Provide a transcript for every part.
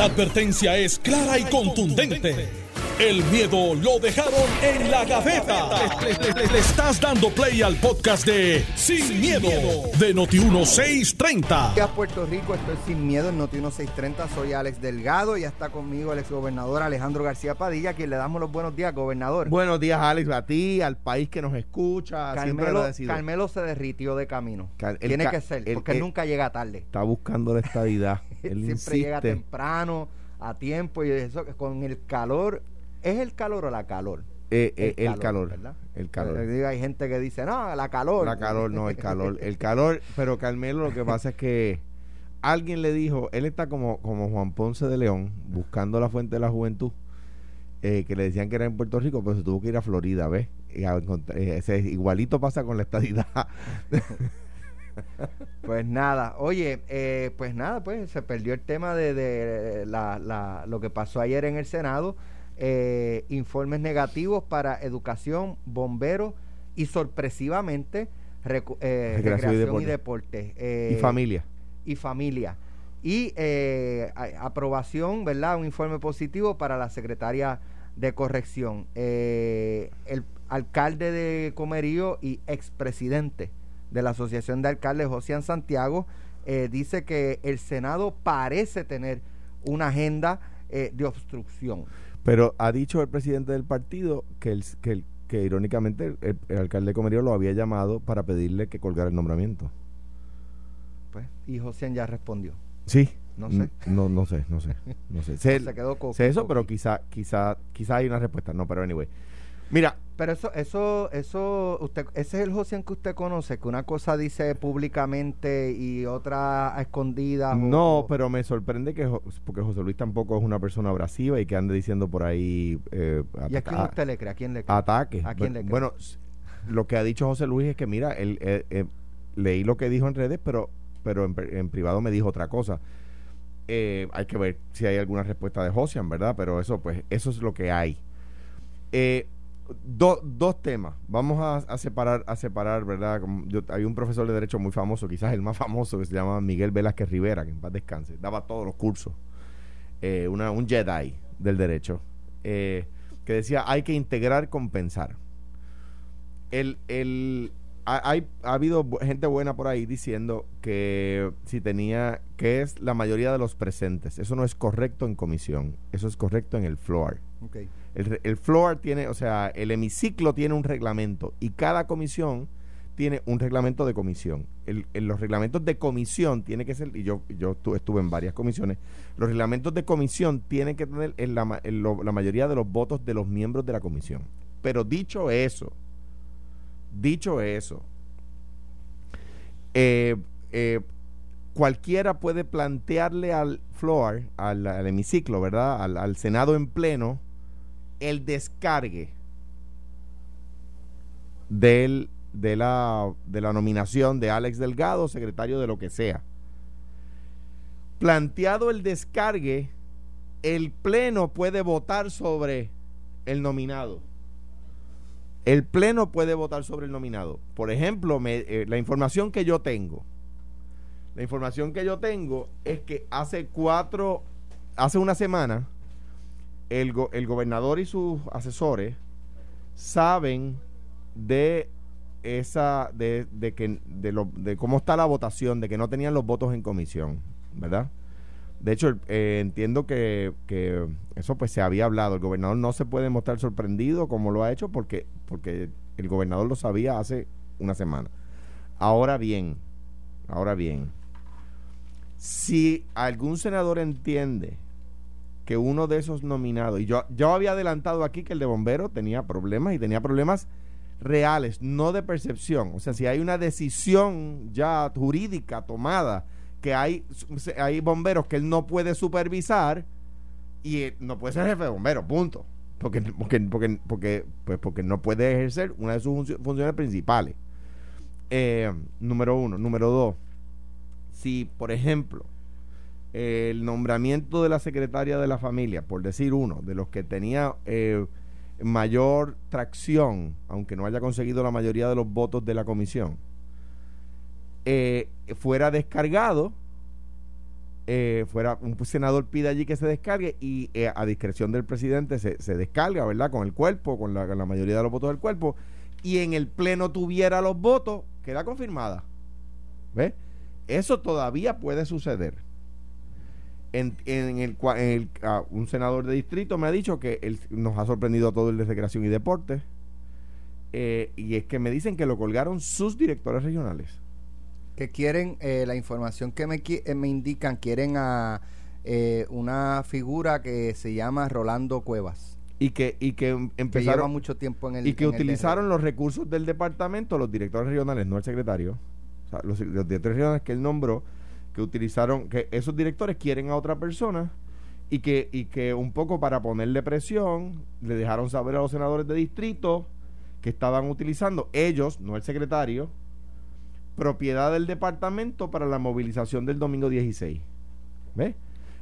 La advertencia es clara y contundente. El miedo lo dejaron en la gaveta. Le, le estás dando play al podcast de Sin, miedo, de Noti1630. días Puerto Rico, estoy sin miedo en Noti 1630, soy Alex Delgado y ya está conmigo el exgobernador Alejandro García Padilla, a quien le damos los buenos días, gobernador. Buenos días, Alex, a ti, al país que nos escucha. siempre Carmelo, agradecido. Carmelo se derritió de camino. Car- el Tiene ca- que ser, el- porque él nunca llega tarde. Está buscando la estabilidad. Él Siempre llega temprano, a tiempo y eso con el calor. ¿Es el calor o la calor? Eh, eh, El el, calor. El calor. Eh, Hay gente que dice, no, la calor. La calor, no, el calor. El calor, pero Carmelo lo que pasa es que alguien le dijo, él está como, como Juan Ponce de León, buscando la fuente de la juventud, eh, que le decían que era en Puerto Rico, pero se tuvo que ir a Florida, ¿ves? Y a encontrar- ese- igualito pasa con la estadidad. Pues nada, oye, eh, pues nada, pues se perdió el tema de, de la, la- lo que pasó ayer en el Senado, eh, informes negativos para educación, bomberos y sorpresivamente recu- eh, Recreación y recreación y deporte. deporte. eh, y familia. y familia. Y eh, aprobación, ¿verdad? Un informe positivo para la secretaria de corrección. Eh, el alcalde de Comerío y expresidente de la Asociación de Alcaldes, José Santiago, eh, dice que el Senado parece tener una agenda eh, de obstrucción. Pero ha dicho el presidente del partido que, el, que, el- que irónicamente el, el alcalde de Comerío lo había llamado para pedirle que colgara el nombramiento. Pues, y José ya respondió. Sí. No sé. No, no sé, no sé. No sé. Sé, Se quedó co- sé eso, pero quizá, quizá, quizá hay una respuesta. No, pero anyway. Mira, Pero eso, eso, eso, usted, ese es el José que usted conoce, que una cosa dice públicamente y otra a escondidas. no, o- pero me sorprende que, porque José Luis tampoco es una persona abrasiva y que ande diciendo por ahí eh, ¿Y a quién usted le cree? ¿A quién le cree? ataques. ¿A quién Bu- le cree? Bueno, lo que ha dicho José Luis es que, mira, él, eh, eh, leí lo que dijo en redes, pero, pero en privado me dijo otra cosa. Eh, hay que ver si hay alguna respuesta de Josian, ¿verdad? Pero eso, pues, eso es lo que hay. Eh, do- dos temas. Vamos a, separar, a separar, ¿verdad? Yo, hay un profesor de derecho muy famoso, quizás el más famoso, que se llama Miguel Velázquez Rivera, que en paz descanse. Daba todos los cursos. Eh, una, un Jedi del derecho. eh, que decía, hay que integrar, compensar. El, el, ha, hay- ha habido gente buena por ahí diciendo que si tenía, que es la mayoría de los presentes. Eso no es correcto en comisión, eso es correcto en el floor. Ok. El, el floor tiene, o sea, el hemiciclo tiene un reglamento y cada comisión tiene un reglamento de comisión. El, los reglamentos de comisión tiene que ser, y yo, yo estu- estuve en varias comisiones, los reglamentos de comisión tienen que tener en la, en lo- la mayoría de los votos de los miembros de la comisión. Pero dicho eso, dicho eso, eh, eh, cualquiera puede plantearle al floor, al, hemiciclo, ¿verdad? Al Senado en pleno, el descargue del, de, la, de la nominación de Alex Delgado, secretario de lo que sea. Planteado el descargue, el pleno puede votar sobre el nominado. El pleno puede votar sobre el nominado. Por ejemplo, eh, la información que yo tengo, la información que yo tengo es que hace cuatro, hace una semana, el, go- el gobernador y sus asesores saben de esa, de, de que, de, lo, de cómo está la votación, de que no tenían los votos en comisión, ¿verdad? De hecho, eh, entiendo que, que eso pues se había hablado. El gobernador no se puede mostrar sorprendido como lo ha hecho porque, porque el gobernador lo sabía hace una semana. Ahora bien, ahora bien, si algún senador entiende que uno de esos nominados, y yo, yo había adelantado aquí que el de bombero tenía problemas y tenía problemas reales, no de percepción. O sea, si hay una decisión ya jurídica tomada, que hay, hay bomberos que él no puede supervisar y él no puede ser jefe de bomberos, punto. Porque, porque, porque, porque, pues porque no puede ejercer una de sus funcio- funciones principales. Eh, número uno. Número dos. Si, por ejemplo, el nombramiento de la secretaria de la familia, por decir uno, de los que tenía eh, mayor tracción, aunque no haya conseguido la mayoría de los votos de la comisión, eh, fuera descargado, eh, fuera un senador pide allí que se descargue y eh, a discreción del presidente se, se, descarga, ¿verdad? Con el cuerpo, con la, con la mayoría de los votos del cuerpo, y en el pleno tuviera los votos, queda confirmada. ¿Ves? Eso todavía puede suceder. En, en el, en el uh, un senador de distrito me ha dicho que él, nos ha sorprendido a todo el de recreación y deporte. Eh, y es que me dicen que lo colgaron sus directores regionales. Que quieren, eh, la información que me, eh, me indican, quieren a eh, una figura que se llama Rolando Cuevas. Y que, y que empezaron. Que lleva mucho tiempo en el. Y que utilizaron los recursos del departamento, los directores regionales, no el secretario. O sea, los, los directores regionales que él nombró que utilizaron, que esos directores quieren a otra persona y que, y que un poco para ponerle presión, le dejaron saber a los senadores de distrito que estaban utilizando ellos, no el secretario, propiedad del departamento para la movilización del domingo 16. ¿Ves?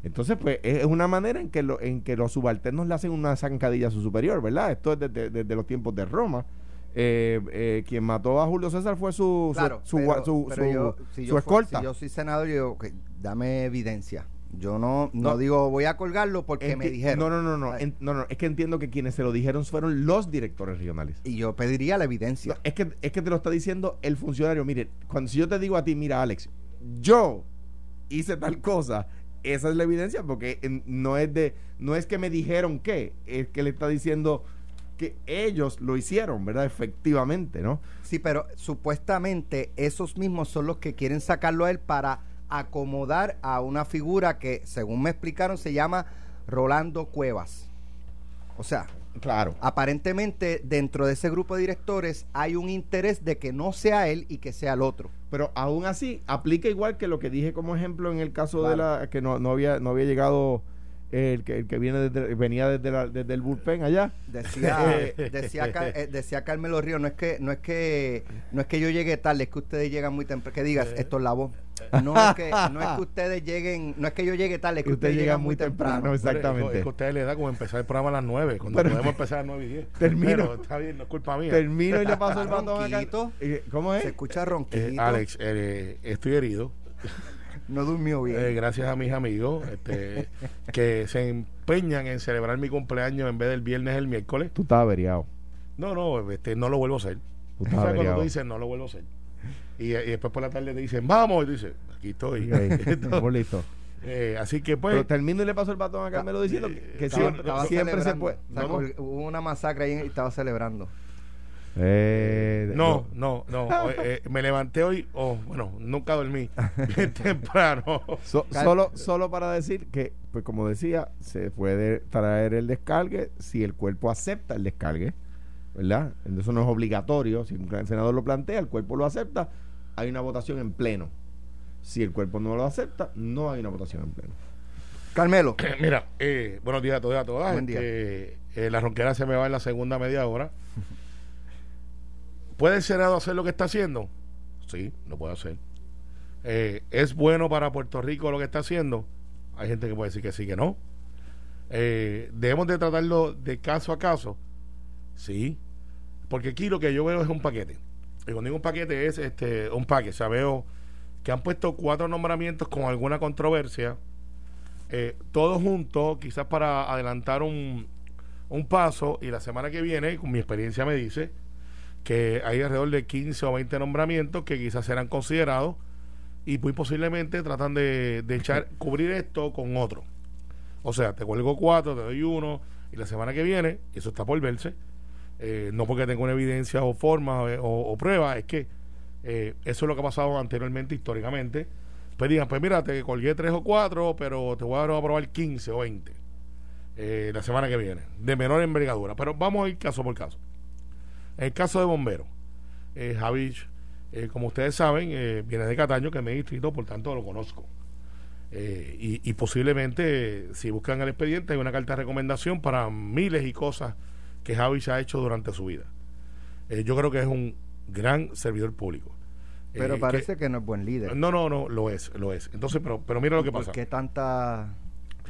Entonces, pues es una manera en que, lo, en que los subalternos le hacen una zancadilla a su superior, ¿verdad? Esto es desde, desde los tiempos de Roma. Eh, eh, quien mató a Julio César fue su, claro, su, pero, su, pero su, yo, si su yo escolta. si yo soy senador, yo okay, dame evidencia. Yo no, no, no, digo voy a colgarlo porque me que, dijeron. No, no, no, no, en, no, no. Es que entiendo que quienes se lo dijeron fueron los directores regionales. Y yo pediría la evidencia. No, es, que, es que te lo está diciendo el funcionario. Mire, cuando si yo te digo a ti, mira, Alex, yo hice tal cosa, esa es la evidencia porque no es de, no es que me dijeron que, es que le está diciendo que ellos lo hicieron, ¿verdad? Efectivamente, ¿no? Sí, pero supuestamente esos mismos son los que quieren sacarlo a él para acomodar a una figura que, según me explicaron, se llama Rolando Cuevas. O sea, claro. Aparentemente, dentro de ese grupo de directores hay un interés de que no sea él y que sea el otro. Pero aún así, aplica igual que lo que dije como ejemplo en el caso claro. de la que no, no había no había llegado el que, el que viene desde, venía desde, la, desde el bullpen allá. Decía decía eh, decía Carmelo Río no es que no es que no es que yo llegue tarde es que ustedes llegan muy temprano. Que digas esto es la voz no es que no es que ustedes lleguen no es que yo llegue tarde es que, ustedes usted llegan muy temprano, temprano exactamente. es que a ustedes le da como empezar el programa a las 9 cuando Pero- podemos empezar a las 9 y 10 Termino. Pero está bien no es culpa mía. Termino y le paso el batón acá. Ronquito. Eh, ¿cómo es? se escucha ronquito. Eh, Alex eh, estoy herido no durmió bien. Eh, gracias a mis amigos este, que se empeñan en celebrar mi cumpleaños en vez del viernes el miércoles. Tú estás averiado. No no este, no lo vuelvo a hacer. Tú estás sabes cuando averiado. tú dices no lo vuelvo a hacer y, y después por la tarde te dicen vamos y tú dices aquí estoy estamos listos eh, así que pues pero termino y le paso el batón a Carmelo diciendo que, que estaba- siempre, estaba siempre se puede. O hubo una masacre ahí y estaba celebrando Eh, No, no, no. eh, eh, me levanté hoy, oh, bueno, nunca dormí bien temprano. So- solo, solo para decir que, pues como decía, se puede traer el descargue si el cuerpo acepta el descargue, ¿verdad? Eso no es obligatorio. Si el senador lo plantea, el cuerpo lo acepta, hay una votación en pleno. Si el cuerpo no lo acepta, no hay una votación en pleno. Carmelo Mira, eh, buenos días a todos y a todas. Buen día. Este, eh, la ronquera se me va en la segunda media hora. ¿Puede el Senado hacer lo que está haciendo? Sí, lo puede hacer. Eh, ¿Es bueno para Puerto Rico lo que está haciendo? Hay gente que puede decir que sí, que no. Eh, ¿Debemos de tratarlo de caso a caso? Sí. Porque aquí lo que yo veo es un paquete. Y cuando digo un paquete es este un paquete. O sea, veo que han puesto cuatro nombramientos con alguna controversia. eh, todos juntos, quizás para adelantar un, un paso. Y la semana que viene, con mi experiencia me dice que hay alrededor de 15 o 20 nombramientos que quizás serán considerados y muy posiblemente tratan de, de echar, cubrir esto con otro. O sea, te cuelgo cuatro, te doy uno, y la semana que viene, eso está por verse, eh, no porque tenga una evidencia o forma eh, o, o prueba, es que eh, eso es lo que ha pasado anteriormente, históricamente. Pues digan, pues mira, te colgué tres o cuatro, pero te voy a aprobar 15 o 20 eh, la semana que viene, de menor envergadura. Pero vamos a ir caso por caso. En el caso de bomberos, eh, Javich, eh, como ustedes saben, eh, viene de Cataño, que es mi distrito, por tanto lo conozco. Eh, y, y posiblemente, si buscan el expediente, hay una carta de recomendación para miles y cosas que Javich ha hecho durante su vida. Eh, yo creo que es un gran servidor público. pero parece que, no es buen líder No, no, no, lo es, lo es. Entonces, pero, pero mira lo que ¿Por pasa. qué tanta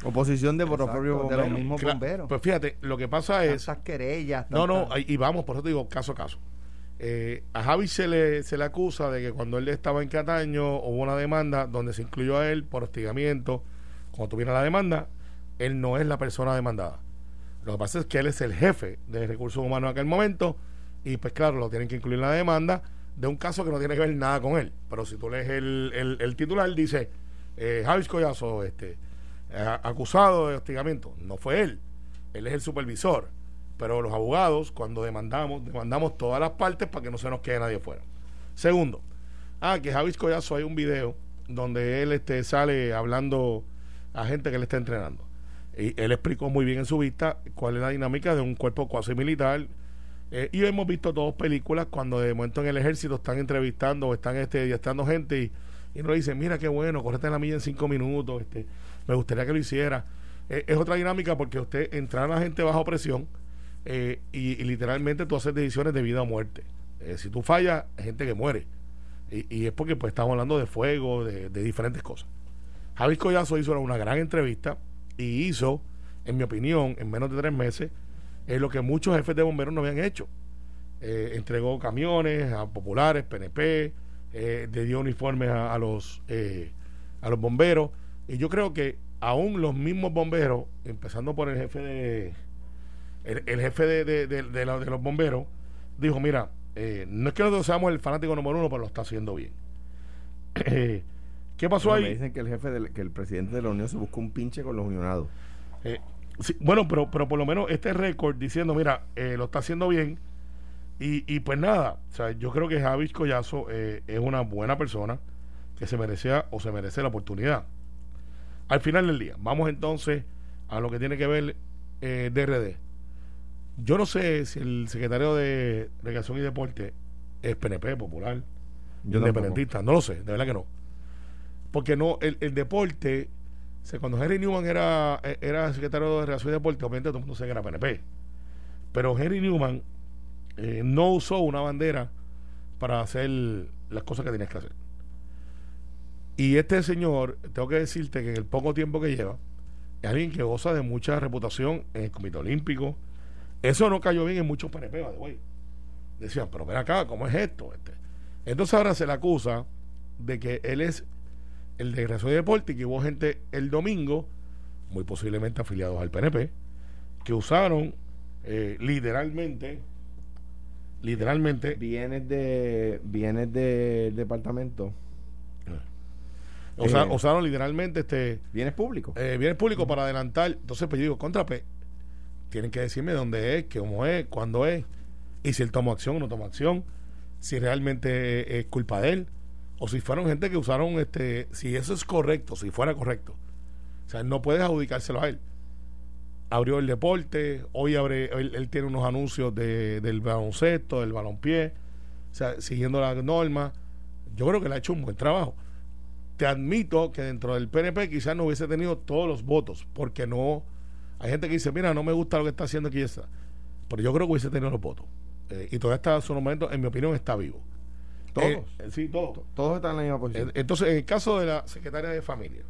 Oposición de por los propios de los mismos bomberos Pues fíjate, lo que pasa es... tantas querellas No, no, y vamos, por eso te digo caso a caso. Eh, a Javi se le, se le acusa de que cuando él estaba en Cataño hubo una demanda donde se incluyó a él por hostigamiento. Cuando tuviera la demanda, él no es la persona demandada. Lo que pasa es que él es el jefe de recursos humanos en aquel momento y pues claro, lo tienen que incluir en la demanda de un caso que no tiene que ver nada con él. Pero si tú lees el, el, el titular, dice eh, Javi Collazo, este, acusado de hostigamiento. No fue él, él es el supervisor. Pero los abogados, cuando demandamos, demandamos todas las partes para que no se nos quede nadie fuera. Segundo, ah, que Javi Collazo hay un video donde él este, sale hablando a gente que le está entrenando. Y él explicó muy bien en su vista cuál es la dinámica de un cuerpo cuasi militar. Eh, y hemos visto todas películas cuando de momento en el ejército están entrevistando o están este, estando gente y, y no le dicen, mira qué bueno, correte la milla en cinco minutos, este, me gustaría que lo hiciera. Eh, es otra dinámica porque usted entra a la gente bajo presión eh, y, literalmente tú haces decisiones de vida o muerte. Eh, si tú fallas, hay gente que muere. Y, es porque pues estamos hablando de fuego, de, diferentes cosas. Javi Collazo hizo una gran entrevista y hizo, en mi opinión, en menos de tres meses, es lo que muchos jefes de bomberos no habían hecho. Entregó camiones a populares, PNP, le dio uniformes a, a los eh, a los bomberos. Y yo creo que aún los mismos bomberos, empezando por el jefe de el, el jefe de, de, de, de, la, de los bomberos, dijo, mira, eh, no es que nosotros seamos el fanático número uno, pero lo está haciendo bien. ¿Qué pasó ahí? Me dicen que el jefe, del, que el presidente de la Unión se buscó un pinche con los unionados. Eh, sí, bueno, pero, pero por lo menos este récord diciendo, mira, eh, lo está haciendo bien. Y, y pues nada, o sea, yo creo que Javis Collazo eh, es una buena persona que se merecía o se merece la oportunidad. Al final del día, vamos entonces a lo que tiene que ver eh, DRD. Yo no sé si el secretario de Recreación y Deporte es PNP, popular, Yo independentista, no lo sé, de verdad que no. Porque no, el, el deporte, o sea, cuando Henry Newman era, eh, era secretario de Recreación y Deporte, obviamente todo el mundo sabía que era PNP. Pero Henry Newman eh, no usó una bandera para hacer las cosas que tenías que hacer. Y este señor, tengo que decirte que en el poco tiempo que lleva, es alguien que goza de mucha reputación en el Comité Olímpico. Eso no cayó bien en muchos PNP, way. Decían, pero ven acá, ¿cómo es esto? Este. Entonces ahora se le acusa de que él es el de y Deporte y que hubo gente el domingo, muy posiblemente afiliados al PNP, que usaron eh, literalmente, literalmente, Vienes de vienes del departamento. Usa- Eh. usaron literalmente este Vienes público. eh, bienes públicos para adelantar. Entonces, pues yo digo, contra P, tienen que decirme dónde es, que cómo es, cuándo es, y si él tomó acción o no tomó acción, si realmente es culpa de él, o si fueron gente que usaron, este si eso es correcto, si fuera correcto. O sea, no puedes adjudicárselo a él. Abrió el deporte, hoy abre, él, él tiene unos anuncios de, del baloncesto, del balonpié, o sea, siguiendo las normas. Yo creo que le ha hecho un buen trabajo te admito que dentro del PNP quizás no hubiese tenido todos los votos, porque no. Hay gente que dice, mira, no me gusta lo que está haciendo aquí esa. Pero yo creo que hubiese tenido los votos. Eh, y todavía está en su momento, en mi opinión, está vivo. Todos. Eh, eh, sí, todos. Todos están en la misma Eh, posición. Entonces, en el caso de la secretaria de familia,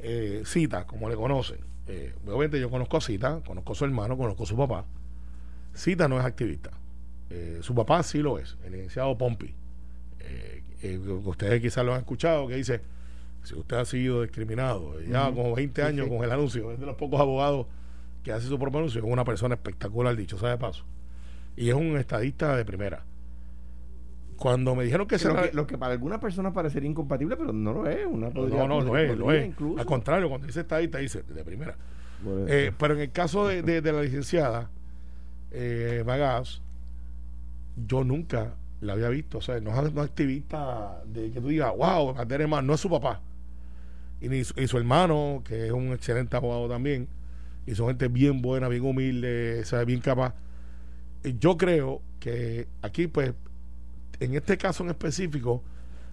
eh, Cita, como le conocen, eh, obviamente yo conozco a Cita, conozco a su hermano, conozco a su papá. Cita no es activista. Eh, su papá sí lo es, el licenciado Pompi. Eh, ustedes quizás lo han escuchado, que dice, si usted ha sido discriminado, ya Ujú. como 20 Sí, años sí. con el anuncio, es de los pocos abogados que hace su propio anuncio, es una persona espectacular, dicho sea de paso. Y es un estadista de primera. Cuando me dijeron que se lo, que, lo que para algunas personas parecería incompatible, pero no lo es. Una no, no, no es, lo es. incluso. Al contrario, cuando dice estadista, dice de primera. Eh, pero en el caso de, de- de la licenciada eh, yo nunca la había visto. O sea, no es una activista de que tú digas, wow, más, no es su papá. Y, ni su, y su hermano, que es un excelente abogado también, y son gente bien buena, bien humilde, sabe, bien capaz. Y yo creo que aquí, pues, en este caso en específico,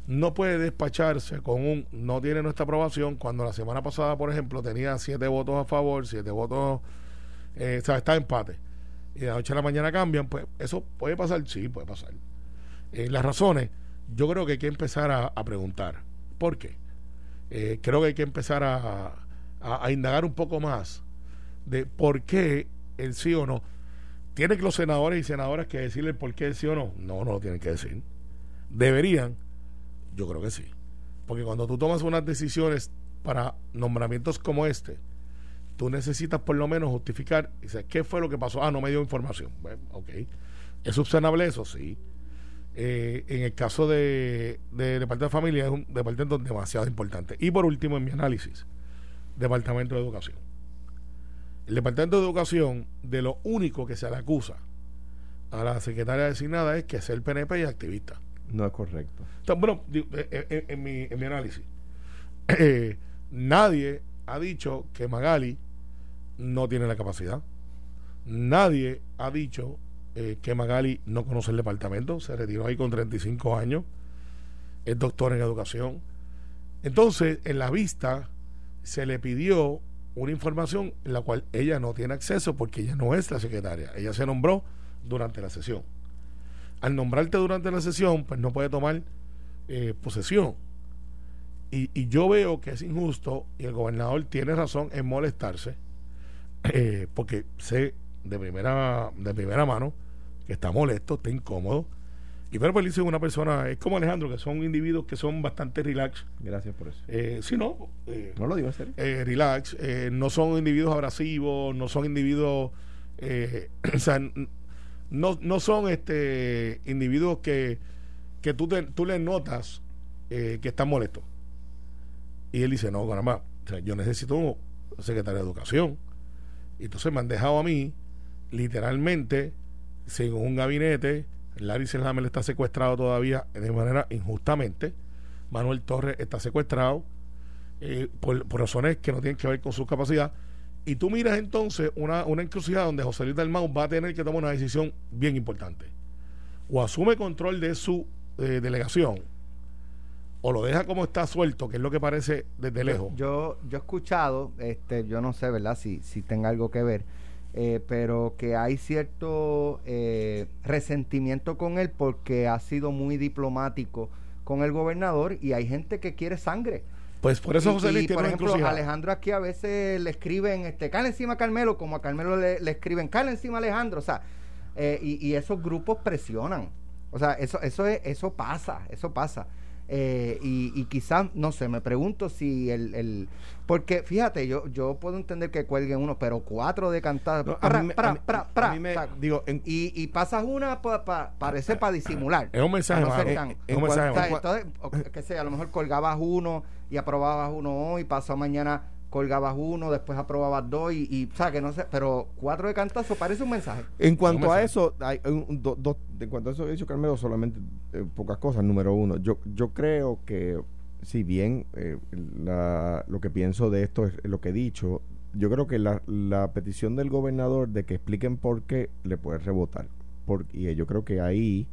no puede despacharse con un no tiene nuestra aprobación cuando la semana pasada, por ejemplo, tenía siete votos a favor, siete votos, eh, o sea, está empate. Y de la noche a la mañana cambian, pues eso puede pasar, sí, puede pasar. Eh, las razones, yo creo que hay que empezar a, preguntar. ¿Por qué? Eh, creo que hay que empezar a, indagar un poco más de por qué el sí o no. ¿Tienen los senadores y senadoras que decirle por qué sí o no? No, no lo tienen que decir. ¿Deberían? Yo creo que sí. Porque cuando tú tomas unas decisiones para nombramientos como este, tú necesitas por lo menos justificar, ¿qué fue lo que pasó? Ah, no me dio información. Bueno, ok. ¿Es subsanable eso? Sí. Eh, en el caso de, de Departamento de Familia es un departamento demasiado importante. Y por último, en mi análisis, Departamento de Educación. El Departamento de Educación, de lo único que se le acusa a la secretaria designada es que es el PNP y activista. No es correcto. Entonces, bueno, eh, eh, en, mi, en mi análisis, eh, nadie ha dicho que Magali no tiene la capacidad. Nadie ha dicho que Magali no conoce el departamento. Se retiró ahí con 35 años. Es doctor en educación. Entonces, en la vista se le pidió una información en la cual ella no tiene acceso porque ella no es la secretaria. Ella se nombró durante la sesión al nombrarte durante la sesión, pues no puede tomar eh, posesión. Y, yo veo que es injusto y el gobernador tiene razón en molestarse, eh, porque sé de primera, de primera mano que está molesto, está incómodo. Y pero pues dice una persona, es como Alejandro, que son individuos que son bastante relax. Gracias por eso. Eh, si no, no lo digo en serio. relax, no son individuos abrasivos, no son individuos, o sea, no, no son este individuos que, que tú, te, tú les notas eh, que están molestos. Y él dice, no, caramba, yo necesito un secretario de educación. Y entonces me han dejado a mí, literalmente, sin un gabinete. Larry Selhammer está secuestrado todavía de manera injustamente. Manuel Torres está secuestrado eh, por, por razones que no tienen que ver con su capacidad. Y tú miras entonces una, una encrucijada donde José Luis Dalmau va a tener que tomar una decisión bien importante. O asume control de su eh, delegación, o lo deja como está suelto, que es lo que parece desde lejos. Yo, yo he escuchado, este, yo no sé, ¿verdad? Si, si tenga algo que ver, eh, pero que hay cierto eh, resentimiento con él porque ha sido muy diplomático con el gobernador y hay gente que quiere sangre. Pues por eso José Luis por ejemplo, Alejandro aquí a veces le escriben, este, cale encima a Carmelo, como a Carmelo le, escriben, cale encima a Alejandro, o sea, eh, y, y, esos grupos presionan. O sea, eso, eso, es, eso pasa, eso pasa. Eh, y, y quizás, no sé, me pregunto si el, el porque fíjate, yo yo puedo entender que cuelguen uno, pero cuatro de cantar, digo, y, y pasas una pa, parece para disimular. Es un mensaje, no un mensaje entonces, que sea, a lo mejor colgabas uno y aprobabas uno hoy, pasó mañana colgabas uno, después aprobabas dos y, y o sea, que no sé, pero cuatro de cantazo parece un mensaje. En cuanto a eso, hay un, en cuanto a eso que dicho Carmelo, solamente eh, pocas cosas. Número uno, yo, yo creo que si bien eh, la, lo que pienso de esto es lo que he dicho, yo creo que la, la petición del gobernador de que expliquen por qué le puede rebotar. Por, y yo creo que ahí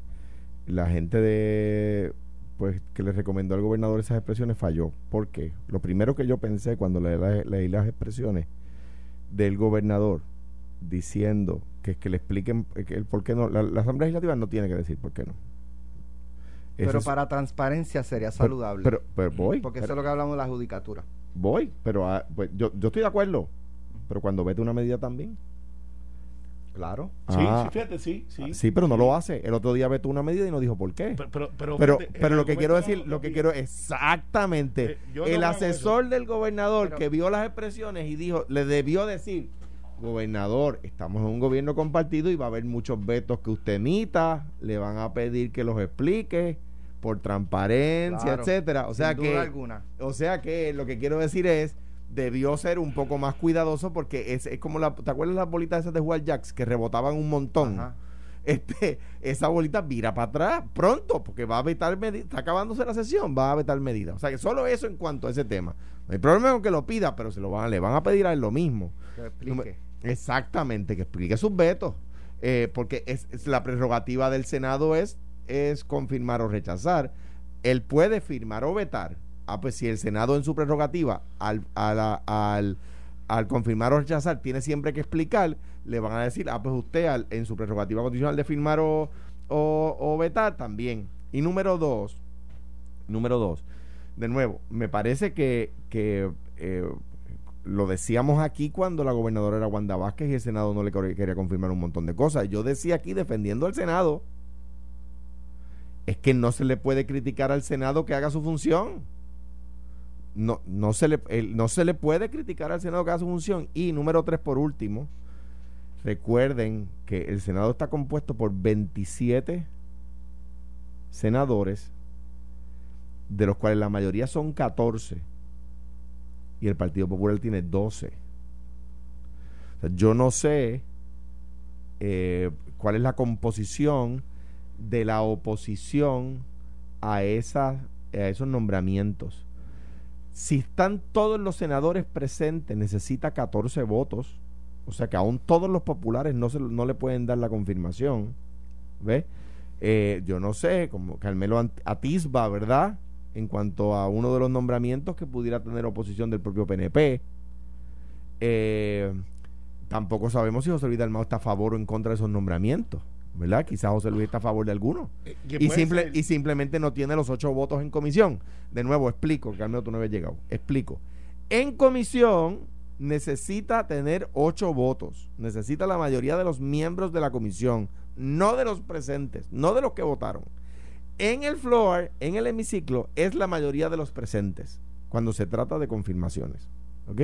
la gente de pues que le recomendó al gobernador esas expresiones falló. ¿Por qué? Lo primero que yo pensé cuando leí, las expresiones del gobernador diciendo que, que le expliquen el por qué no, la, Asamblea Legislativa no tiene que decir por qué no. pero para transparencia sería saludable. Pero, pero, voy. Porque eso es lo que hablamos de la judicatura. Voy, pero ah, pues, yo, yo estoy de acuerdo. Pero cuando vete una medida también. Claro. Sí, ah. sí, fíjate, sí, sí. Sí, pero no lo hace. El otro día vetó una medida y no dijo por qué. Pero, pero, pero, pero, lo que quiero decir, lo que quiero exactamente, eh, el asesor del gobernador que vio las expresiones y dijo, le debió decir, gobernador, estamos en un gobierno compartido y va a haber muchos vetos que usted emita, le van a pedir que los explique por transparencia, etcétera. O sea que, alguna. o sea que lo que quiero decir es debió ser un poco más cuidadoso porque es, es como la, ¿te acuerdas las bolitas esas de jugar jacks que rebotaban un montón? Este, esa bolita vira para atrás pronto porque va a vetar medida, está acabándose la sesión, va a vetar medida. O sea que solo eso en cuanto a ese tema. No hay problema con que lo pida, pero se lo van, le van a pedir a él lo mismo. Exactamente, que explique sus vetos. Eh, porque es, es, la prerrogativa del Senado es, es confirmar o rechazar. Él puede firmar o vetar ah, pues si el Senado en su prerrogativa, al, al, al, confirmar o rechazar, tiene siempre que explicar, le van a decir, ah, pues usted en su prerrogativa constitucional de firmar o, o, vetar también. Y número dos, número dos, de nuevo, me parece que, que eh, lo decíamos aquí cuando la gobernadora era Wanda Vázquez y el Senado no le quería confirmar un montón de cosas. Yo decía aquí defendiendo al Senado, es que no se le puede criticar al Senado que haga su función. No, no, se le, no se le puede criticar al Senado haga su función. Y número tres, por último, recuerden que el Senado está compuesto por 27 senadores, de los cuales la mayoría son 14 y el Partido Popular tiene 12. yo no sé eh, cuál es la composición de la oposición a, esa, a esos nombramientos. Si están todos los senadores presentes, necesita 14 votos. O sea que aún todos los populares no, se, no le pueden dar la confirmación. ¿Ve? Eh, yo no sé, como Carmelo atisba, ¿verdad? en cuanto a uno de los nombramientos que pudiera tener oposición del propio PNP. Eh, tampoco sabemos si José Luis Dalmau está a favor o en contra de esos nombramientos. ¿Verdad? Quizás José Luis está a favor de alguno. Eh, y, simple, y simplemente no tiene los ocho votos en comisión. De nuevo, explico, que al menos tú no habías llegado. Explico. En comisión necesita tener ocho votos. Necesita la mayoría de los miembros de la comisión, no de los presentes, no de los que votaron en el floor, en el hemiciclo, es la mayoría de los presentes cuando se trata de confirmaciones. ¿Ok?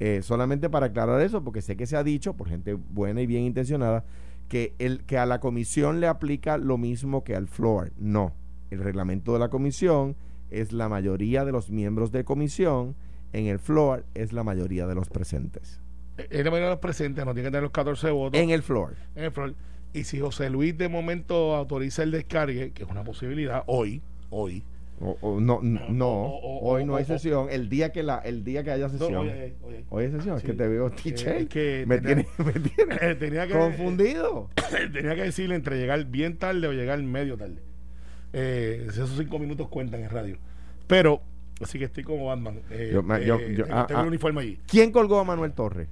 Eh, solamente para aclarar eso, porque sé que se ha dicho por gente buena y bien intencionada que, el, que a la comisión le aplica lo mismo que al floor. No. El reglamento de la comisión es la mayoría de los miembros de comisión. En el floor es la mayoría de los presentes. Es la mayoría de los presentes, no tiene que tener los 14 votos. En el floor. En el floor. Y si José Luis de momento autoriza el descargue, que es una posibilidad, hoy, hoy. No, no, hoy no hay sesión. El día que la, el día que haya sesión. hoy, hay sesión. es que te veo, TJ. que me, tiene, me tiene tenía que, confundido. tenía que decirle entre llegar bien tarde o llegar medio tarde. Eh, esos cinco minutos cuentan en radio. Pero, así que estoy como Batman. Eh, yo, eh, tengo, ah, un ah. uniforme allí. ¿Quién colgó a Manuel Torres?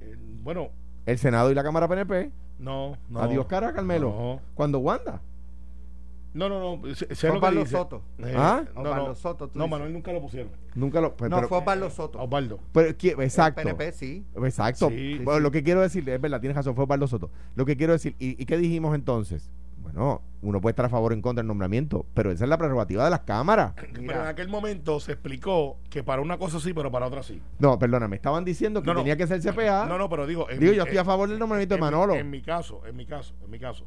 Eh, bueno. El Senado y la Cámara PNP. No, no. Adiós, cara, Carmelo. No. Cuando Wanda. No, no, no. fue Pablo Soto. Eh, ¿Ah? No, no, Soto, no Manuel nunca lo pusieron. Nunca lo. Pues, no, fue Pablo Soto. Osvaldo. Pero, exacto. El PNP, sí. Exacto. bueno, lo que quiero decir, es verdad, tienes razón, fue Pablo Soto. Lo que quiero decir, ¿y, qué dijimos entonces? Bueno, uno puede estar a favor o en contra del nombramiento, pero esa es la prerrogativa de las cámaras. Pero en aquel momento se explicó que para una cosa sí, pero para otra sí. No, perdóname, estaban diciendo que tenía que ser CPA. No, no, pero digo. Digo, yo estoy a favor del nombramiento de Manolo. En mi caso, en mi caso, en mi caso.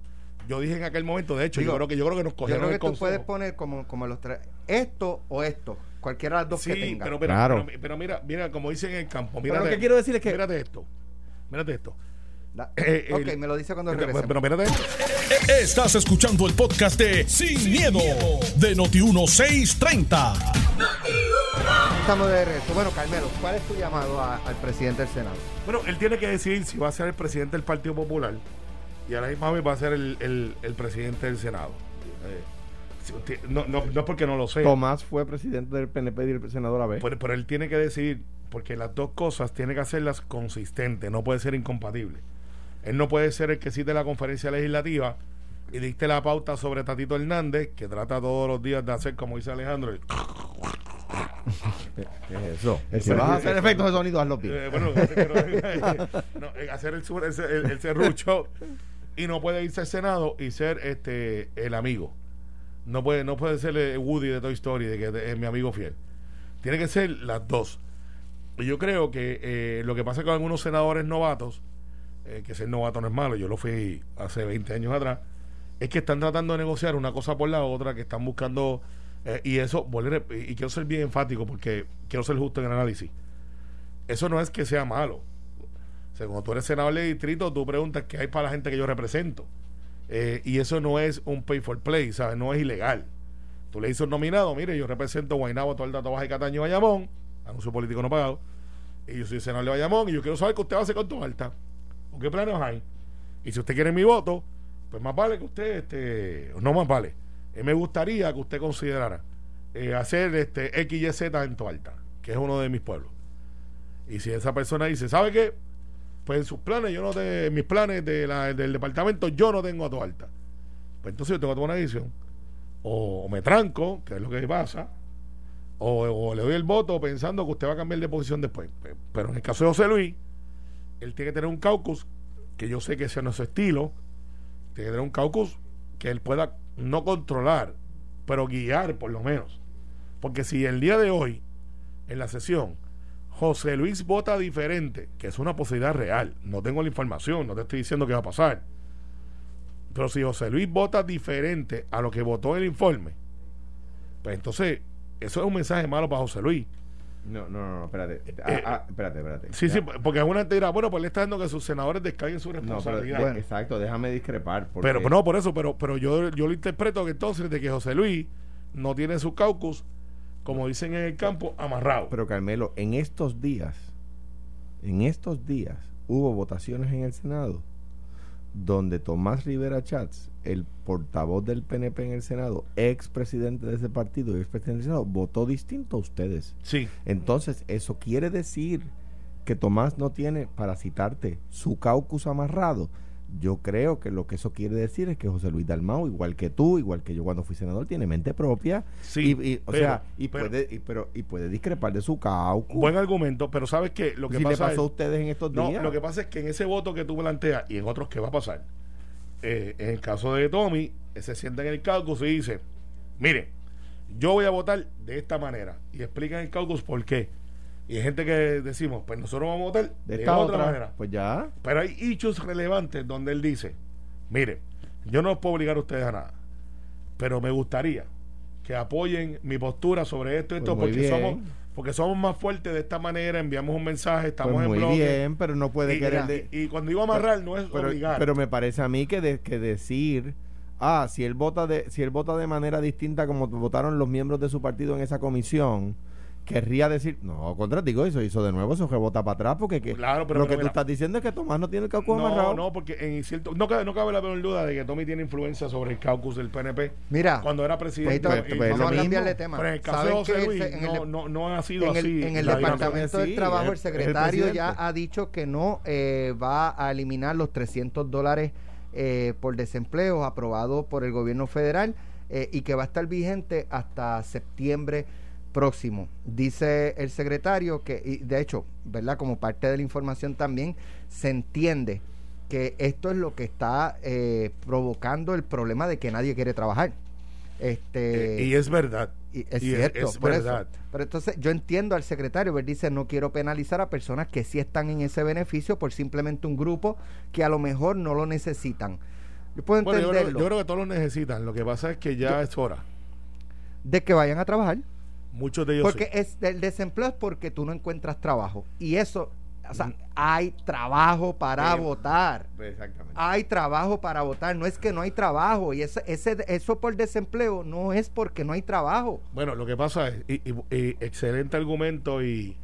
Yo dije en aquel momento, de hecho, yo creo que yo creo que nos cogieron yo creo que tú puedes poner como, como los tres, esto o esto, cualquiera de las dos que tenga. Pero, pero, pero, mira, mira, como dicen en el campo, mira. lo que quiero decir es que. Mírate esto. Mírate esto. Eh, ok, me lo dice cuando regrese. Pero espérate. Estás escuchando el podcast de Sin, miedo, de Noti1630. Estamos de regreso. Bueno, Carmelo, ¿cuál es tu llamado al presidente del Senado? Bueno, él tiene que decidir si va a ser el presidente del Partido Popular y a la misma vez va a ser el, el, presidente del Senado. Eh, no, no, no es porque no lo sé. Tomás fue presidente del PNP y el senador a vez. Pero, pero él tiene que decidir, porque las dos cosas tiene que hacerlas consistentes, no puede ser incompatible. Él no puede ser el que cite la conferencia legislativa y diste la pauta sobre Tatito Hernández, que trata todos los días de hacer, como dice Alejandro, eso. Si vas a hacer efectos de sonido, hazlo bien. Eh, bueno, eh, hacer el, el, el, serrucho y no puede irse al Senado y ser este el amigo. No puede, no puede ser el Woody de Toy Story, de que es mi amigo fiel. Tiene que ser las dos. Y yo creo que eh, lo que pasa con algunos senadores novatos eh, que ser novato no es malo, yo lo fui hace 20 años atrás, es que están tratando de negociar una cosa por la otra, que están buscando, eh, y eso, volver, y quiero ser bien enfático porque quiero ser justo en el análisis. Eso no es que sea malo. O tú eres senador de distrito, tú preguntas qué hay para la gente que yo represento. Eh, y eso no es un pay for play, ¿sabes? No es ilegal. Tú le dices un nominado, mire, yo represento Guaynabo, dato Baja y Cataño Bayamón, anuncio político no pagado, y yo soy senador de Bayamón, y yo quiero saber qué usted va a hacer con tu alta. ¿O qué planes hay? Y si usted quiere mi voto, pues más vale que usted, este, no más vale. Eh, me gustaría que usted considerara eh, hacer este XYZ en Toalta, que es uno de mis pueblos. Y si esa persona dice, ¿sabe qué? Pues en sus planes, yo no te, mis planes de del departamento, yo no tengo a Toalta. Pues entonces yo tengo que tomar una decisión. O, me tranco, que es lo que pasa, o, le doy el voto pensando que usted va a cambiar de posición después. Pe- Pero en el caso de José Luis, él tiene que tener un caucus que yo sé que ese no es estilo. Tiene que tener un caucus que él pueda no controlar, pero guiar por lo menos. Porque si el día de hoy, en la sesión, José Luis vota diferente, que es una posibilidad real, no tengo la información, no te estoy diciendo qué va a pasar. Pero si José Luis vota diferente a lo que votó el informe, pues entonces eso es un mensaje malo para José Luis. No, no, no, no, espérate. Ah, Eh, ah, espérate, espérate. Sí, Ya. sí, porque alguna gente dirá, bueno, pues le está dando que sus senadores descarguen su No, pero, responsabilidad. bueno, exacto, déjame discrepar. Porque, Pero no, por eso, pero, pero yo, yo lo interpreto que entonces de que José Luis no tiene su caucus, como dicen en el campo, amarrado. Pero Carmelo, en estos días, en estos días hubo votaciones en el Senado donde Tomás Rivera Chats, el portavoz del PNP en el Senado, ex presidente de ese partido y ex presidente del Senado, votó distinto a ustedes. sí, Entonces, eso quiere decir que Tomás no tiene, para citarte, su caucus amarrado. Yo creo que lo que eso quiere decir es que José Luis Dalmau, igual que tú, igual que yo cuando fui senador, tiene mente propia. Sí, y, y, o pero- sea, y, pero- puede, y, pero, y puede discrepar de su caucus. buen argumento, pero ¿sabes qué? Lo que si le pasa pasó a es, ustedes en estos No, días. lo que pasa es que en ese voto que tú planteas y en otros que va a pasar, eh, en el caso de Tommy, se sienta en el caucus y dice, mire, yo voy a votar de esta manera. Y explica en el caucus por qué. Y hay gente que decimos, pues nosotros vamos a votar de esta otra, otra, manera. pues ya. Pero hay hechos relevantes donde él dice, mire, yo no os puedo obligar a ustedes a nada, pero me gustaría que apoyen mi postura sobre esto y Pues esto, muy porque somos, porque somos más fuertes de esta manera, enviamos un mensaje, estamos Pues en muy bloque. bien, pero no puede y, querer. y- de- y cuando digo amarrar, no es pero, obligar. pero me parece a mí que, de- que decir ah si él vota de si él vota de manera distinta como votaron los miembros de su partido en esa comisión querría decir no contra digo eso hizo de nuevo eso que vota para atrás porque que, Claro, pero lo que mira, tú estás diciendo es que Tomás no tiene el caucus amarrado no, no, porque en cierto, no cabe, no cabe la menor duda de que Tommy tiene influencia sobre el caucus del PNP Mira, cuando era presidente. Pues, y- pues, vamos lo a mismo. cambiarle de tema. pero en el caso de ¿Saben José que Luis, el- en no, el- no, no ha sido en el, así. en el Departamento Sí, del Trabajo, el es- es el secretario ya ha dicho que no eh, va a eliminar los 300 dólares eh, por desempleo aprobado por el gobierno federal eh, y que va a estar vigente hasta septiembre próximo. Dice el secretario que, y de hecho, ¿verdad? Como parte de la información también, se entiende que esto es lo que está eh, provocando el problema de que nadie quiere trabajar. Este, Eh, y es verdad. y es Y cierto, es por eso. verdad. Pero entonces yo entiendo al secretario, él dice, no quiero penalizar a personas que sí están en ese beneficio por simplemente un grupo que a lo mejor no lo necesitan. Yo puedo Bueno, yo creo, entenderlo yo creo que todos lo necesitan. Lo que pasa es que ya Yo- es hora. de que vayan a trabajar. Muchos de ellos Porque sí. es el desempleo es porque tú no encuentras trabajo. Y eso, o sea, hay trabajo para Sí. votar. exactamente Hay trabajo para votar. No es que no hay trabajo. Y ese, ese, eso por desempleo no es porque no hay trabajo. Bueno, lo que pasa es, y, y- y excelente argumento y...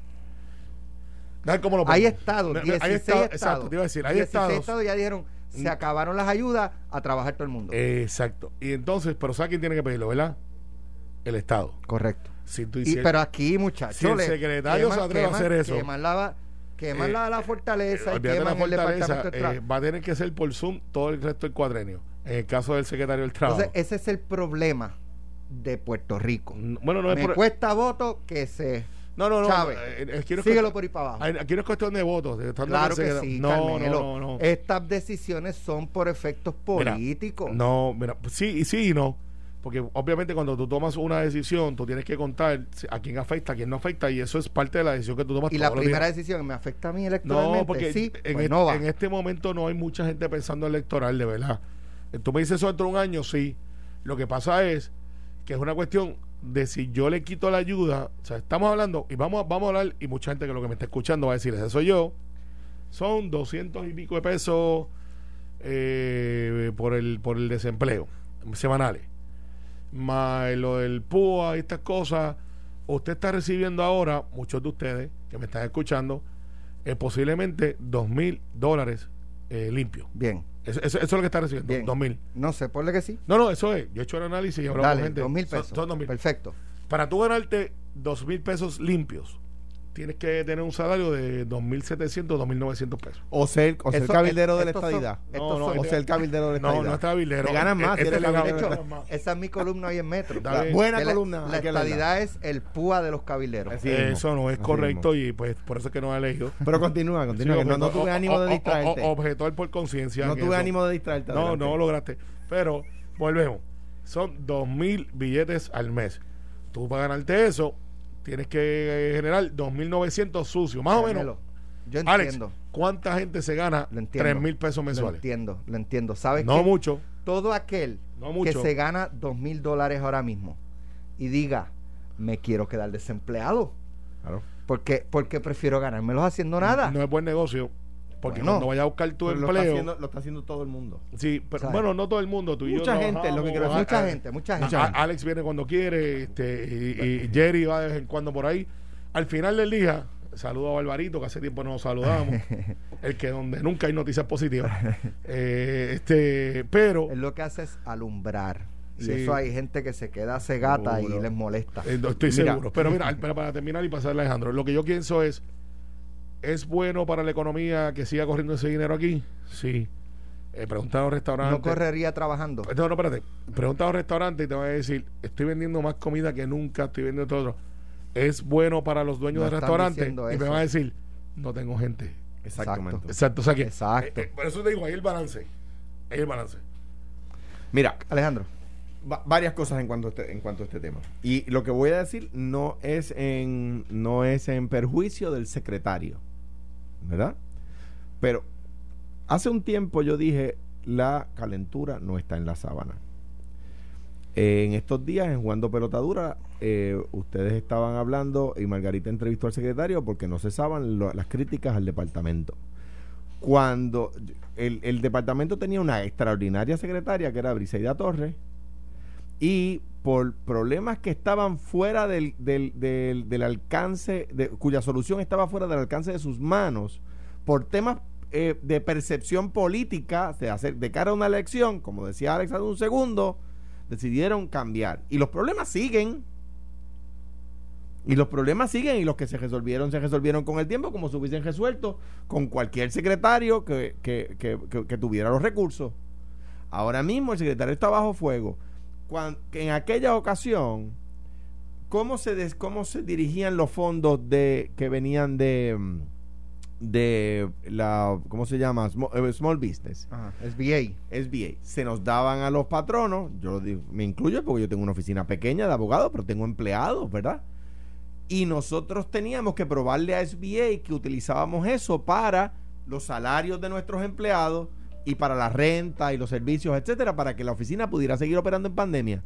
Cómo lo Hay estados, No, no, 16 hay estados, estados. Exacto, te iba a decir, hay 16 estados. ya dijeron, se Mm. acabaron las ayudas, a trabajar todo el mundo. Exacto. Y entonces, pero ¿sabes quién tiene que pedirlo, verdad? El Estado. Correcto. Si tú Y, pero aquí, muchachos, Si el secretario se atreve a hacer eso. Queman la, queman Eh, la, la fortaleza y de la queman el fortaleza, departamento eh, trabajo. va a tener que ser por Zoom todo el resto del cuadrenio. En el caso del secretario del Trabajo. Entonces, ese es el problema de Puerto Rico. Bueno, no es Me por... cuesta voto que se... No, no, no. Chávez, eh, eh, Síguelo cuestión- por ahí para abajo. Aquí no es cuestión de votos. de Claro que secretario. sí, no, Carmelo. no, no, no. Estas decisiones son por efectos Mira, políticos. No, mira, pues sí sí y no. Porque obviamente cuando tú tomas una decisión, tú tienes que contar a quién afecta, a quién no afecta, y eso es parte de la decisión que tú tomas y la primera decisión me afecta a mí electoralmente. No, porque sí, en, pues este, no en este momento no hay mucha gente pensando en electoral, de verdad. Tú me dices eso dentro de un año, sí. Lo que pasa es que es una cuestión de si yo le quito la ayuda, o sea, estamos hablando, y vamos, a- vamos a hablar, y mucha gente que lo que me está escuchando va a decir, ese soy yo, son doscientos y pico de pesos eh, por, el, por el desempleo, semanales. Más lo del PUA y estas cosas, usted está recibiendo ahora, muchos de ustedes que me están escuchando, eh, posiblemente dos mil dólares eh, limpios. Bien, Eso, eso- eso es lo que está recibiendo, Bien. dos mil. no sé, ponle que sí. No, no, eso es. Yo he hecho el análisis y Dale, con gente. dos mil Son- pesos. son dos mil. Perfecto. Para tú ganarte dos mil pesos limpios, tienes que tener un salario de 2.700, 2.900 pesos. O ser, o ser Eso- cabildero de la estadidad. No, no, o ser cabildero de la No, estadidad. no. Te ganan más, Este cabildero. hecho, ganan más. esa es mi columna hoy en Metro. Buena columna, La estadidad es el púa de los mismo. Eso no es correcto y pues por eso es que no ha elegido. Pero continúa, continúa. que no, no tuve ánimo de distraerte. Objetor por conciencia. No tuve eso- ánimo de distraerte. No, adelante. no lograste. Pero volvemos. Son 2.000 billetes al mes. Tú para ganarte eso, tienes que eh, generar 2.900 sucios. Más o menos. Yo Alex, entiendo. ¿cuánta gente se gana Lo entiendo. 3.000 pesos Lo mensuales? entiendo, lo entiendo. ¿Sabes No qué? mucho. Todo aquel No que se gana dos mil dólares ahora mismo y diga, me quiero quedar desempleado. Claro. Porque, porque prefiero ganármelos haciendo nada. No es buen negocio. Porque Bueno, cuando vayas a buscar tu Pero lo está, empleo. haciendo, lo está haciendo todo el mundo. Sí, pero ¿Sabes? bueno, no todo el mundo. Tú y yo Mucha gente, lo que quiero decir. mucha a- gente, mucha gente. a- Alex viene cuando quiere este, y, y Jerry va de vez en cuando por ahí. Al final del día, saludo a Barbarito, que hace tiempo no nos saludábamos. el que donde nunca hay noticias positivas. Eh, este, pero Él lo que hace es alumbrar. Y Sí. eso hay gente que se queda cegata Seguro. y les molesta. eh, no estoy Mira. seguro. Pero mira, para terminar y pasarle a Alejandro, lo que yo pienso es, ¿es bueno para la economía que siga corriendo ese dinero aquí? Sí. Eh, pregunta a los restaurantes. No correría trabajando. No, no, espérate. Pregunta a un restaurante y te va a decir, estoy vendiendo más comida que nunca, estoy vendiendo todo otro. ¿Es bueno para los dueños No del están restaurante? diciendo Y me eso. va a decir, no tengo gente. Exactamente. Exacto. O sea que, Exacto. eh, eh, por eso te digo, ahí el balance. Ahí el balance. Mira, Alejandro. va- varias cosas en cuanto a este, en cuanto a este tema. Y lo que voy a decir no es en no es en perjuicio del secretario, ¿verdad? Pero hace un tiempo yo dije la calentura no está en la sábana. En estos días, en Jugando Pelotadura, eh, ustedes estaban hablando y Margarita entrevistó al secretario porque no cesaban las críticas al departamento. Cuando el, el departamento tenía una extraordinaria secretaria que era Briseida Torres, y por problemas que estaban fuera del, del, del, alcance, de, cuya solución estaba fuera del alcance de sus manos, por temas eh, de percepción política, de, hacer, de cara a una elección, como decía Alex hace un segundo, decidieron cambiar. Y los problemas siguen. Y los problemas siguen y los que se resolvieron, se resolvieron con el tiempo, como se hubiesen resuelto con cualquier secretario que, que, que- que tuviera los recursos. Ahora mismo el secretario está bajo fuego. En aquella ocasión, ¿cómo se, des- ¿cómo se dirigían los fondos de que venían de, mm, de la, ¿cómo se llama? Small, eh, small Business. Ajá. SBA. SBA. Se nos daban a los patronos, yo digo, me incluyo porque yo tengo una oficina pequeña de abogados, pero tengo empleados, ¿verdad? Y nosotros teníamos que probarle a SBA que utilizábamos eso para los salarios de nuestros empleados y para la renta y los servicios, etcétera, para que la oficina pudiera seguir operando en pandemia.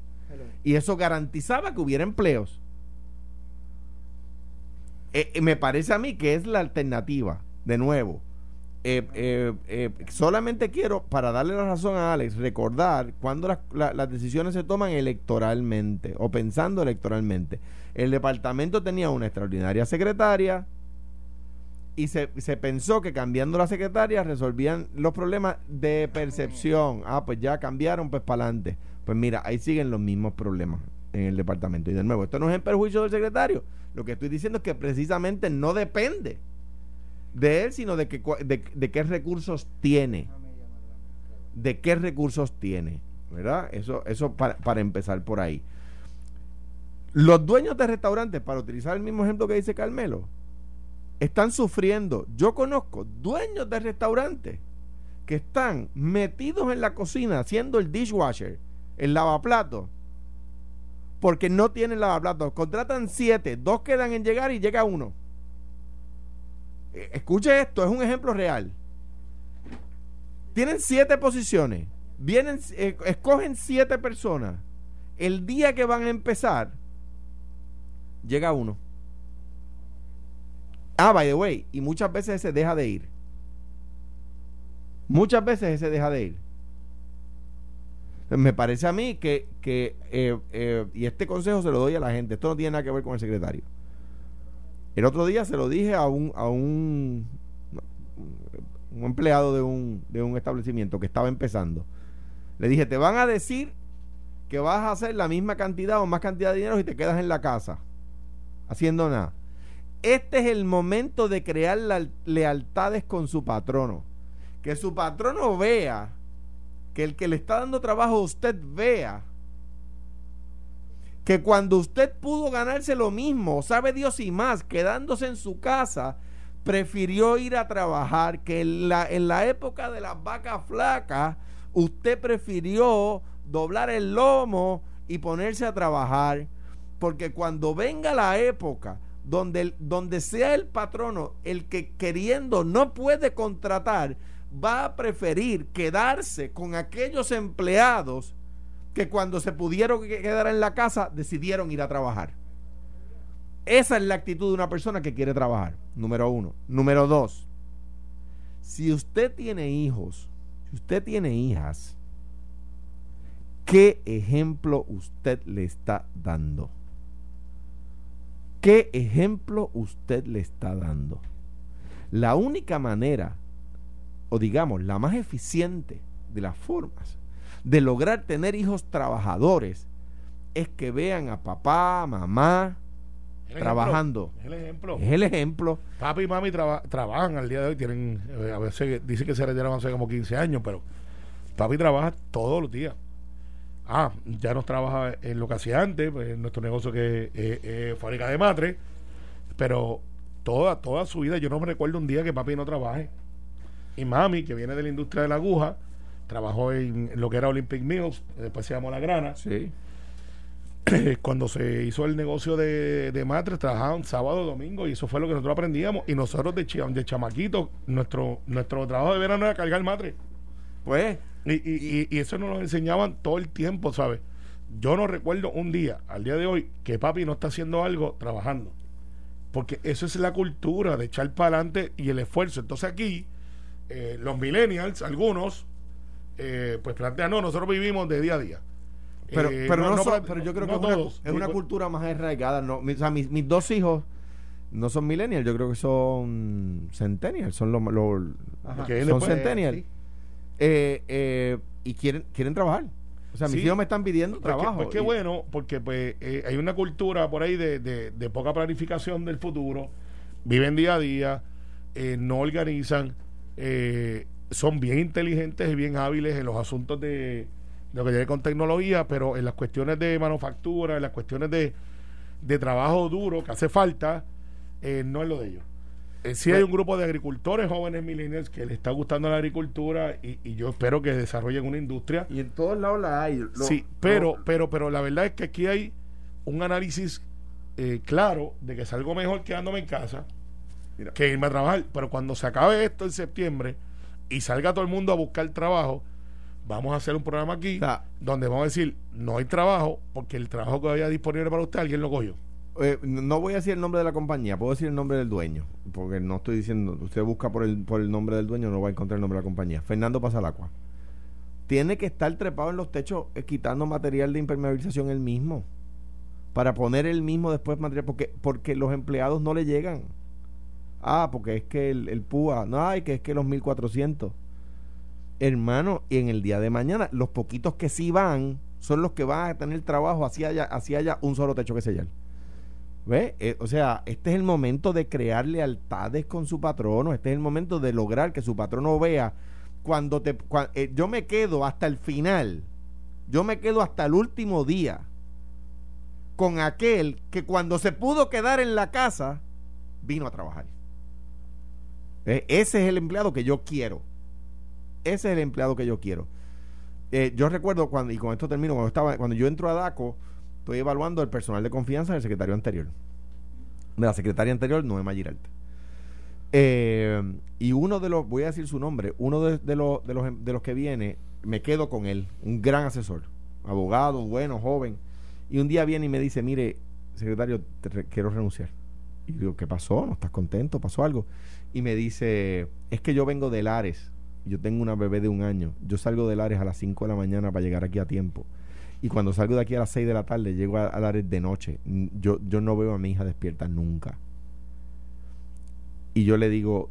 Y eso garantizaba que hubiera empleos. Eh, eh, me parece a mí que es la alternativa, de nuevo. Eh, eh, eh, solamente quiero, para darle la razón a Alex, recordar cuando las, la- las decisiones se toman electoralmente o pensando electoralmente. El departamento tenía una extraordinaria secretaria y se, se pensó que cambiando la secretaria resolvían los problemas de percepción. Ah, pues ya cambiaron, pues para adelante. Pues mira, ahí siguen los mismos problemas en el departamento. Y de nuevo, esto no es en perjuicio del secretario. Lo que estoy diciendo es que precisamente no depende de él, sino de, que, de, de qué recursos tiene. De qué recursos tiene. ¿Verdad? Eso, eso para, para empezar por ahí. Los dueños de restaurantes, para utilizar el mismo ejemplo que dice Carmelo, están sufriendo. Yo conozco dueños de restaurantes que están metidos en la cocina haciendo el dishwasher, el lavaplato, porque no tienen lavaplatos. Contratan siete, dos quedan en llegar y llega uno. Eh, Escuche esto, es un ejemplo real. Tienen siete posiciones, vienen, eh, escogen siete personas. El día que van a empezar, llega uno. Ah, by the way, y muchas veces ese deja de ir. Muchas veces ese deja de ir. Me parece a mí que, que eh, eh, y este consejo se lo doy a la gente, esto no tiene nada que ver con el secretario. El otro día se lo dije a un, a un, un empleado de un, de un establecimiento que estaba empezando. Le dije, te van a decir que vas a hacer la misma cantidad o más cantidad de dinero si te quedas en la casa haciendo nada. Este es el momento de crear lealtades con su patrono. Que su patrono vea, que el que le está dando trabajo a usted vea, que cuando usted pudo ganarse lo mismo, sabe Dios y más, quedándose en su casa, prefirió ir a trabajar, que en la, en la época de las vacas flacas, usted prefirió doblar el lomo y ponerse a trabajar, porque cuando venga la época donde, donde sea el patrono el que queriendo no puede contratar, va a preferir quedarse con aquellos empleados que cuando se pudieron que- quedar en la casa decidieron ir a trabajar. Esa es la actitud de una persona que quiere trabajar. Número uno. Número dos. Si usted tiene hijos, si usted tiene hijas, ¿qué ejemplo usted le está dando? ¿Qué ejemplo usted le está dando? La única manera, o digamos, la más eficiente de las formas de lograr tener hijos trabajadores es que vean a papá, mamá El trabajando. ejemplo, El ejemplo. Es el ejemplo. Papi y mami traba- trabajan al día de hoy. Tienen, eh, a veces dice que se retiraron hace como 15 años, pero papi trabaja todos los días. Ah, ya no trabaja en lo que hacía antes, pues, en nuestro negocio que es eh, eh, fábrica de matres, pero toda, toda su vida yo no me recuerdo un día que papi no trabaje. Y mami, que viene de la industria de la aguja, trabajó en lo que era Olympic Mills, después se llamó La Grana. Sí. Cuando se hizo el negocio de, de matres, trabajaban sábado, domingo, y eso fue lo que nosotros aprendíamos. Y nosotros de, de chamaquitos, nuestro, nuestro trabajo de verano era cargar matres. Pues, Y, y, y, y eso nos lo enseñaban todo el tiempo, ¿sabes? Yo no recuerdo un día, al día de hoy, que papi no está haciendo algo trabajando. Porque eso es la cultura de echar para adelante y el esfuerzo. Entonces aquí, eh, los millennials, algunos, eh, pues plantean, no, nosotros vivimos de día a día. pero, Eh, pero, no son- pra- pero yo creo no que es una, todos. es una cultura más arraigada. No, mis, o sea, mis, mis dos hijos no son millennials, yo creo que son centennials, son los, que son después- centennials. Sí. Eh, eh, y quieren quieren trabajar. O sea, mis Sí. hijos me están pidiendo trabajo. que, pues qué y- bueno, porque pues eh, hay una cultura por ahí de, de- de poca planificación del futuro, viven día a día, eh, no organizan, eh, son bien inteligentes y bien hábiles en los asuntos de, de lo que tiene con tecnología, pero en las cuestiones de manufactura, en las cuestiones de, de trabajo duro que hace falta, eh, no es lo de ellos. Sí hay un grupo de agricultores jóvenes millennials que les está gustando la agricultura y, y yo espero que desarrollen una industria Y en todos lados la hay. Lo- sí, pero, pero, pero la verdad es que aquí hay un análisis eh, claro de que salgo mejor quedándome en casa Mira. que irme a trabajar. Pero cuando se acabe esto en septiembre y salga todo el mundo a buscar trabajo, vamos a hacer un programa aquí O sea, donde vamos a decir no hay trabajo porque el trabajo que había disponible para usted alguien lo cogió. Eh, no voy a decir el nombre de la compañía, puedo decir el nombre del dueño, porque no estoy diciendo, usted busca por el, por el nombre del dueño, no va a encontrar el nombre de la compañía. Fernando Pasalacua. Tiene que estar trepado en los techos eh, quitando material de impermeabilización él mismo. Para poner él mismo después material, porque, porque los empleados no le llegan. Ah, porque es que el, el PUA, no, ay, que es que los 1400. Hermano, y en el día de mañana, los poquitos que sí van son los que van a tener trabajo hacia allá, hacia allá un solo techo que sellar. ¿Ve? Eh, o sea, este es el momento de crear lealtades con su patrono. Este es el momento de lograr que su patrono vea cuando te. eh, yo me quedo hasta el final. Yo me quedo hasta el último día con aquel que cuando se pudo quedar en la casa vino a trabajar. ¿Ve? Ese es el empleado que yo quiero. Ese es el empleado que yo quiero. Eh, yo recuerdo cuando, y con esto termino, cuando estaba, cuando yo entro a DACO, estoy evaluando el personal de confianza del secretario anterior. De la secretaria anterior, Noema Giralta. Eh, y uno de los, voy a decir su nombre, uno de, los, de, los, de los que viene, me quedo con él, un gran asesor, abogado, bueno, joven. Y un día viene y me dice, mire, secretario, te quiero renunciar. Y digo, ¿qué pasó? ¿No estás contento? ¿Pasó algo? Y me dice, es que yo vengo de Lares, yo tengo una bebé de un año, yo salgo de Lares a las 5 de la mañana para llegar aquí a tiempo. Y cuando salgo de aquí a las 6 de la tarde, llego a, a de noche. Yo, yo no veo a mi hija despierta nunca. Y yo le digo,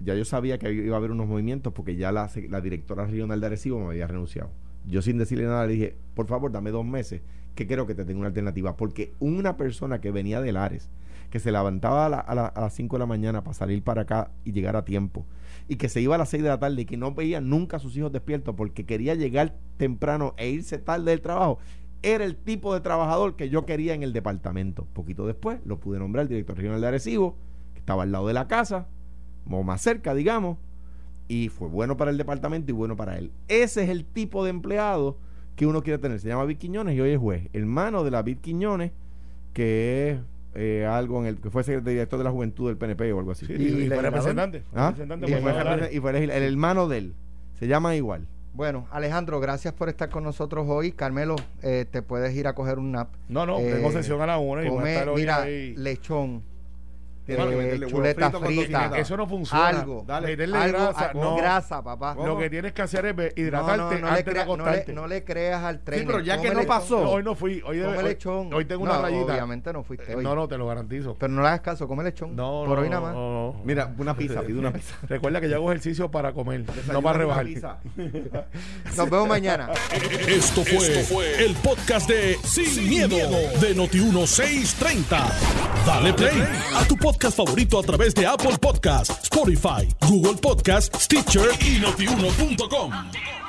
ya yo sabía que iba a haber unos movimientos porque ya la, la directora regional de Arecibo me había renunciado. Yo sin decirle nada le dije, por favor, dame dos meses, que creo que te tengo una alternativa. Porque una persona que venía de Lares, que se levantaba a, a a las 5 de la mañana para salir para acá y llegar a tiempo, y que se iba a las 6 de la tarde y que no veía nunca a sus hijos despiertos porque quería llegar temprano e irse tarde del trabajo, era el tipo de trabajador que yo quería en el departamento. Poquito después lo pude nombrar director regional de Arecibo, que estaba al lado de la casa, o más cerca, digamos, y fue bueno para el departamento y bueno para él. Ese es el tipo de empleado que uno quiere tener. Se llama Vid Quiñones y hoy es juez. Hermano de la Vid Quiñones, que es eh, algo en el que fue secretario director de la juventud del PNP o algo así. Sí, ¿Y y, fue representante. ¿Ah? representante Y fue, y el hermano de él. Se llama igual. Bueno, Alejandro, gracias por estar con nosotros hoy. Carmelo, eh, te puedes ir a coger un nap. No, no, Eh, tengo sesión a la una y voy a Come, estar hoy mira, ahí. lechón, Tiene que meterle huevo chuleta con frita, tocineta. Eso no funciona. algo, Dale. Meterle algo, grasa, algo, no. grasa, papá. Lo que tienes que hacer es hidratarte no, no, no, le antes de crea- no, le, acostarte. no le creas al tren. pero ya que no pasó. No, hoy no fui. Hoy, debe- Come hoy- lechón. hoy tengo No, una rayita. Obviamente no fuiste Eh, hoy. No, no, te lo garantizo. Pero no le hagas caso, come lechón. No, por no, hoy nada no, más. no, no. Mira, una pizza, pide una pizza. Recuerda que yo hago ejercicio para comer, no para una rebajar. pizza. Nos vemos mañana. Esto fue, el podcast de Sin, miedo, de Noti1630. Dale play a tu podcast favorito a través de Apple Podcasts, Spotify, Google Podcasts, Stitcher y notiuno.com.